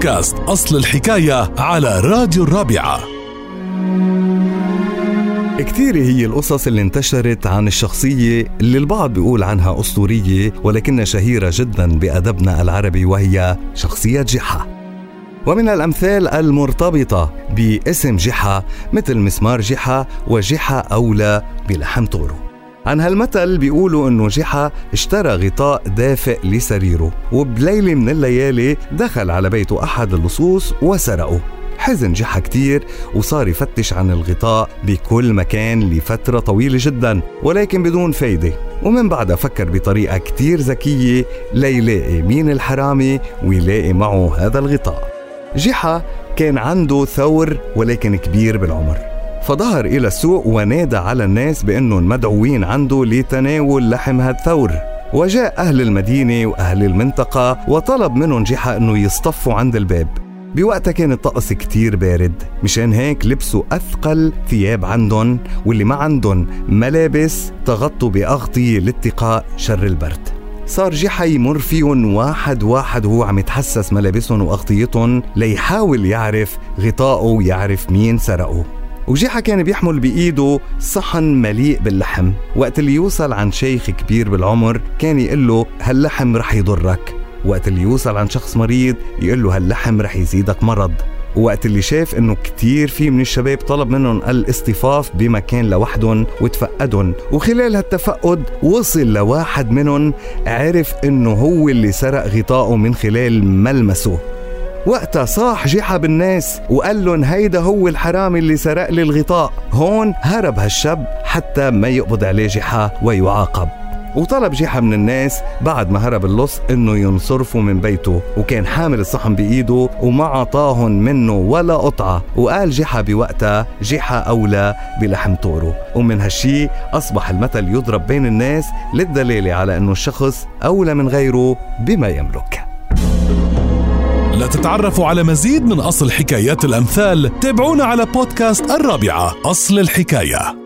بودكاست أصل الحكاية على راديو الرابعة. كتير هي القصص اللي انتشرت عن الشخصية اللي البعض بيقول عنها أسطورية ولكنها شهيرة جدا بأدبنا العربي وهي شخصية جحا. ومن الأمثال المرتبطة باسم جحا مثل مسمار جحا وجحا أولى بلحم طورو. عن هالمثل بيقولوا إنه جحا اشترى غطاء دافئ لسريره وبليلة من الليالي دخل على بيته أحد اللصوص وسرقه. حزن جحا كتير وصار يفتش عن الغطاء بكل مكان لفترة طويلة جدا ولكن بدون فايدة. ومن بعدها فكر بطريقة كتير ذكية ليلاقي مين الحرامي ويلاقي معه هذا الغطاء. جحا كان عنده ثور ولكن كبير بالعمر. فظهر إلى السوق ونادى على الناس بأنهم مدعوين عنده لتناول لحم هالثور وجاء أهل المدينة وأهل المنطقة وطلب منهم جحا أنه يصطفوا عند الباب. بوقتها كان الطقس كتير بارد مشان هيك لبسوا أثقل ثياب عندهم واللي ما عندهم ملابس تغطوا بأغطية لاتقاء شر البرد. صار جحا يمر فيهم واحد واحد وهو عم يتحسس ملابسهم وأغطيتهم ليحاول يعرف غطائه ويعرف مين سرقه. وجحا كان بيحمل بإيده صحن مليء باللحم. وقت اللي يوصل عن شيخ كبير بالعمر كان يقول له هاللحم رح يضرك. وقت اللي يوصل عن شخص مريض يقول له هاللحم رح يزيدك مرض. وقت اللي شاف إنه كتير في من الشباب طلب منهم الاصطفاف بمكان لوحدهم وتفقدهم. وخلال هالتفقد وصل لواحد منهم عرف إنه هو اللي سرق غطائه من خلال ملمسه. وقتها صاح جحا بالناس وقال لهم هيدا هو الحرامي اللي سرق لي الغطاء. هون هرب هالشاب حتى ما يقبض عليه جحا ويعاقب. وطلب جيحة من الناس بعد ما هرب اللص إنه ينصرفوا من بيته وكان حامل الصحن بإيده وما عطاهن منه ولا قطعة. وقال جيحة بوقتها جيحة أولى بلحم طوره. ومن هالشي أصبح المثل يضرب بين الناس للدلالة على إنه الشخص أولى من غيره بما يملك. لتتعرفوا على مزيد من أصل حكايات الأمثال تابعونا على بودكاست الرابعة أصل الحكاية.